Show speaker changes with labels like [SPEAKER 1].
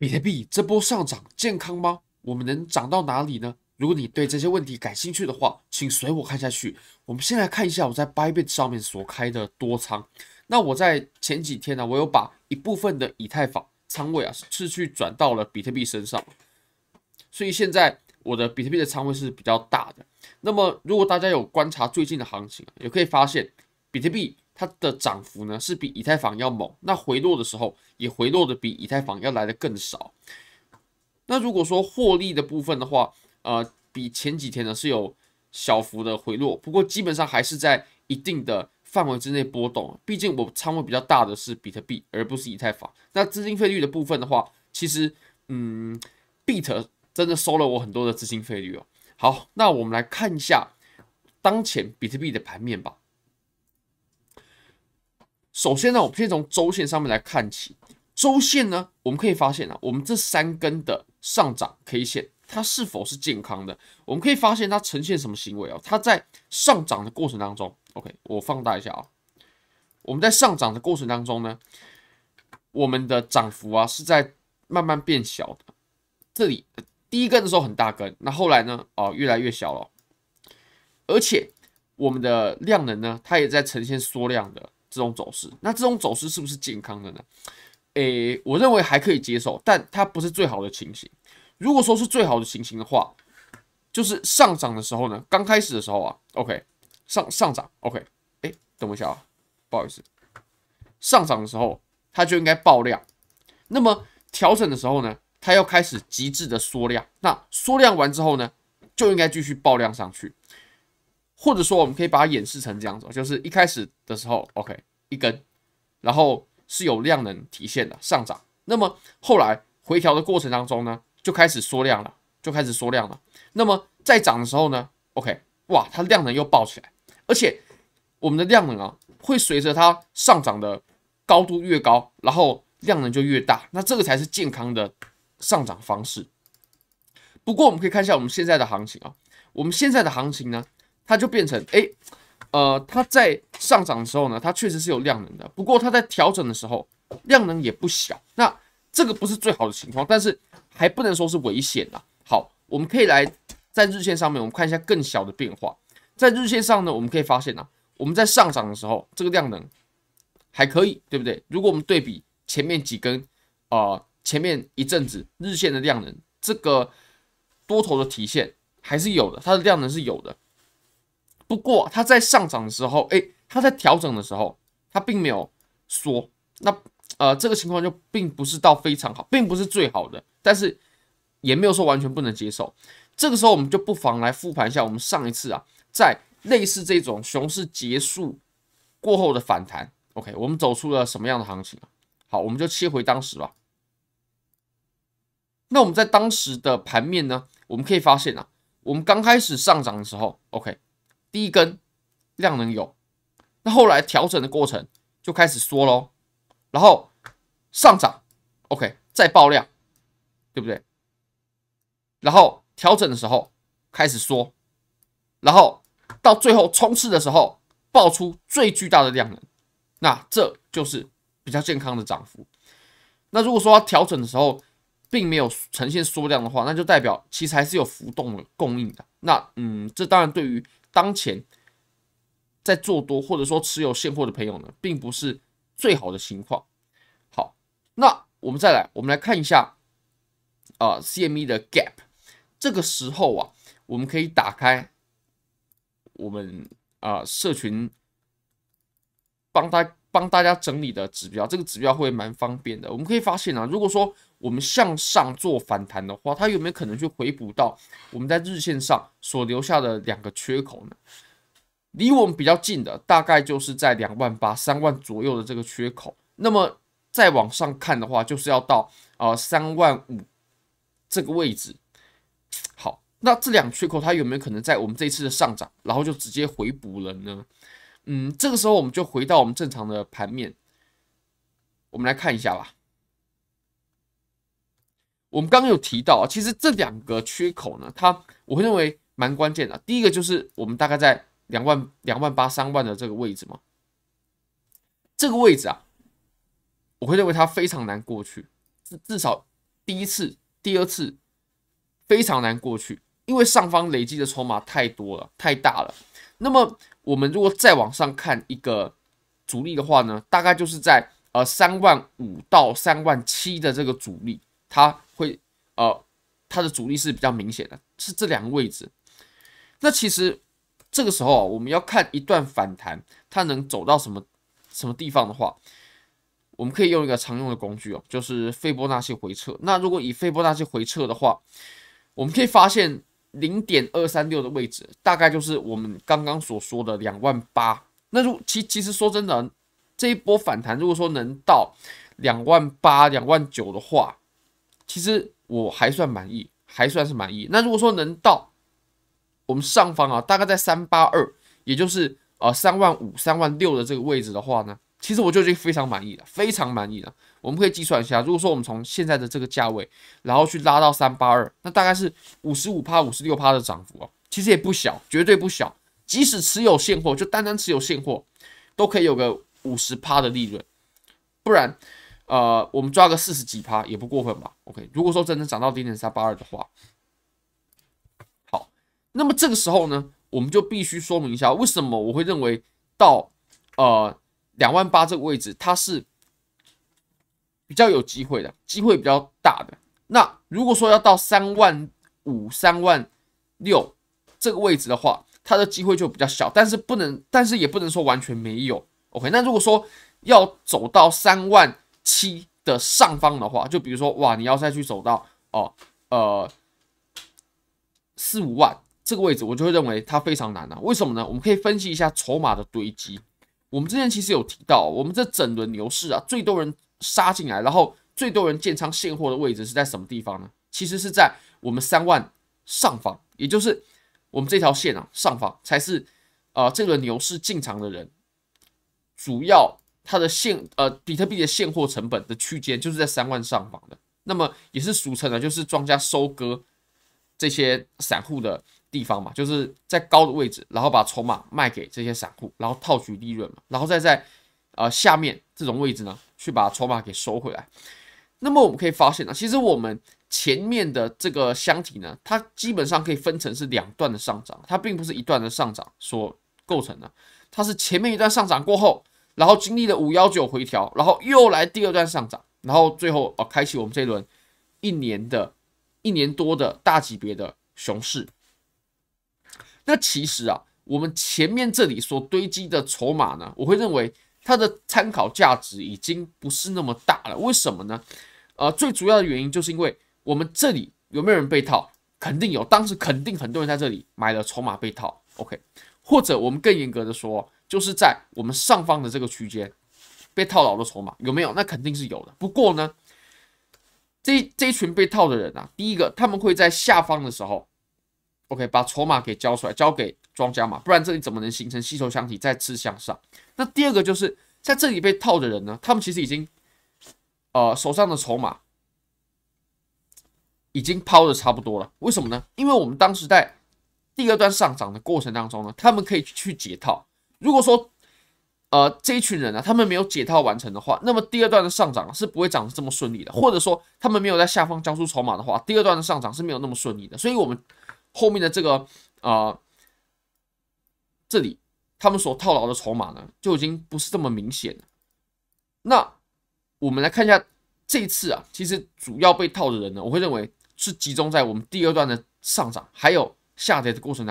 [SPEAKER 1] 比特币这波上涨健康吗？我们能涨到哪里呢？如果你对这些问题感兴趣的话，请随我看下去。我们先来看一下我在 Bybit 上面所开的多仓。那我在前几天呢、我有把一部分的以太坊仓位啊，是去转到了比特币身上，所以现在我的比特币的仓位是比较大的。那么如果大家有观察最近的行情，也可以发现比特币。它的涨幅呢是比以太坊要猛，那回落的时候也回落的比以太坊要来的更少。那如果说获利的部分的话，呃，比前几天呢是有小幅的回落，不过基本上还是在一定的范围之内波动。毕竟我仓位比较大的是比特币，而不是以太坊。那资金费率的部分的话，其实嗯，Bit 真的收了我很多的资金费率哦。好，那我们来看一下当前比特币的盘面吧。首先呢，我们先从周线上面来看起。周线呢，我们可以发现啊，我们这三根的上涨 K 线，它是否是健康的？我们可以发现它呈现什么行为啊？它在上涨的过程当中，OK，我放大一下啊。我们在上涨的过程当中呢，我们的涨幅啊是在慢慢变小的。这里第一根的时候很大根，那后来呢，哦，越来越小了。而且我们的量能呢，它也在呈现缩量的。这种走势，那这种走势是不是健康的呢？诶，我认为还可以接受，但它不是最好的情形。如果说是最好的情形的话，就是上涨的时候呢，刚开始的时候啊，OK，上上涨，OK，诶，等我一下啊，不好意思，上涨的时候它就应该爆量，那么调整的时候呢，它要开始极致的缩量，那缩量完之后呢，就应该继续爆量上去。或者说，我们可以把它演示成这样子，就是一开始的时候，OK，一根，然后是有量能体现的上涨。那么后来回调的过程当中呢，就开始缩量了，就开始缩量了。那么再涨的时候呢，OK，哇，它量能又爆起来，而且我们的量能啊，会随着它上涨的高度越高，然后量能就越大。那这个才是健康的上涨方式。不过我们可以看一下我们现在的行情啊，我们现在的行情呢。它就变成，哎，呃，它在上涨的时候呢，它确实是有量能的。不过它在调整的时候，量能也不小。那这个不是最好的情况，但是还不能说是危险的。好，我们可以来在日线上面，我们看一下更小的变化。在日线上呢，我们可以发现啊，我们在上涨的时候，这个量能还可以，对不对？如果我们对比前面几根，呃，前面一阵子日线的量能，这个多头的体现还是有的，它的量能是有的。不过它在上涨的时候，哎，它在调整的时候，它并没有说，那呃这个情况就并不是到非常好，并不是最好的，但是也没有说完全不能接受。这个时候我们就不妨来复盘一下我们上一次啊，在类似这种熊市结束过后的反弹，OK，我们走出了什么样的行情啊？好，我们就切回当时吧。那我们在当时的盘面呢，我们可以发现啊，我们刚开始上涨的时候，OK。第一根量能有，那后来调整的过程就开始缩喽，然后上涨，OK，再爆量，对不对？然后调整的时候开始缩，然后到最后冲刺的时候爆出最巨大的量能，那这就是比较健康的涨幅。那如果说它调整的时候并没有呈现缩量的话，那就代表其实还是有浮动的供应的。那嗯，这当然对于当前在做多或者说持有现货的朋友呢，并不是最好的情况。好，那我们再来，我们来看一下啊、CME 的 Gap。这个时候啊，我们可以打开我们啊、社群帮大帮大家整理的指标，这个指标会蛮方便的。我们可以发现啊，如果说我们向上做反弹的话，它有没有可能去回补到我们在日线上所留下的两个缺口呢？离我们比较近的，大概就是在两万八、三万左右的这个缺口。那么再往上看的话，就是要到啊三万五这个位置。好，那这两缺口它有没有可能在我们这一次的上涨，然后就直接回补了呢？嗯，这个时候我们就回到我们正常的盘面，我们来看一下吧。我们刚刚有提到啊，其实这两个缺口呢，它我会认为蛮关键的。第一个就是我们大概在两万、两万八、三万的这个位置嘛，这个位置啊，我会认为它非常难过去，至至少第一次、第二次非常难过去，因为上方累积的筹码太多了、太大了。那么我们如果再往上看一个阻力的话呢，大概就是在呃三万五到三万七的这个阻力，它会呃它的阻力是比较明显的，是这两个位置。那其实这个时候啊，我们要看一段反弹，它能走到什么什么地方的话，我们可以用一个常用的工具哦，就是斐波那契回撤。那如果以斐波那契回撤的话，我们可以发现零点二三六的位置，大概就是我们刚刚所说的两万八。那如其其实说真的，这一波反弹如果说能到两万八、两万九的话，其实我还算满意，还算是满意。那如果说能到我们上方啊，大概在三八二，也就是呃三万五、三万六的这个位置的话呢，其实我就已经非常满意了，非常满意了。我们可以计算一下，如果说我们从现在的这个价位，然后去拉到三八二，那大概是五十五趴、五十六趴的涨幅哦，其实也不小，绝对不小。即使持有现货，就单单持有现货，都可以有个五十趴的利润。不然，呃，我们抓个四十几趴也不过分吧？OK，如果说真的涨到零点三八二的话。好那么这个时候呢，我们就必须说明一下，为什么我会认为到呃两万八这个位置，它是比较有机会的，机会比较大的。那如果说要到三万五、三万六这个位置的话，它的机会就比较小，但是不能，但是也不能说完全没有。OK，那如果说要走到三万七的上方的话，就比如说哇，你要再去走到哦呃四五万。这个位置我就会认为它非常难了，为什么呢？我们可以分析一下筹码的堆积。我们之前其实有提到，我们这整轮牛市啊，最多人杀进来，然后最多人建仓现货的位置是在什么地方呢？其实是在我们三万上方，也就是我们这条线啊上方才是呃这轮牛市进场的人主要它的现呃比特币的现货成本的区间就是在三万上方的，那么也是俗称的，就是庄家收割这些散户的。地方嘛，就是在高的位置，然后把筹码卖给这些散户，然后套取利润嘛，然后再在呃下面这种位置呢，去把筹码给收回来。那么我们可以发现呢，其实我们前面的这个箱体呢，它基本上可以分成是两段的上涨，它并不是一段的上涨所构成的，它是前面一段上涨过后，然后经历了五幺九回调，然后又来第二段上涨，然后最后哦开启我们这一轮一年的一年多的大级别的熊市。那其实啊，我们前面这里所堆积的筹码呢，我会认为它的参考价值已经不是那么大了。为什么呢？呃，最主要的原因就是因为我们这里有没有人被套？肯定有，当时肯定很多人在这里买了筹码被套。OK，或者我们更严格的说，就是在我们上方的这个区间被套牢的筹码有没有？那肯定是有的。不过呢，这这一群被套的人啊，第一个他们会在下方的时候。OK，把筹码给交出来，交给庄家嘛，不然这里怎么能形成吸筹箱体再次向上？那第二个就是在这里被套的人呢，他们其实已经呃手上的筹码已经抛的差不多了。为什么呢？因为我们当时在第二段上涨的过程当中呢，他们可以去解套。如果说呃这一群人呢，他们没有解套完成的话，那么第二段的上涨是不会涨得这么顺利的。或者说他们没有在下方交出筹码的话，第二段的上涨是没有那么顺利的。所以我们。后面的这个啊、呃，这里他们所套牢的筹码呢，就已经不是这么明显了。那我们来看一下这一次啊，其实主要被套的人呢，我会认为是集中在我们第二段的上涨还有下跌的过程当中。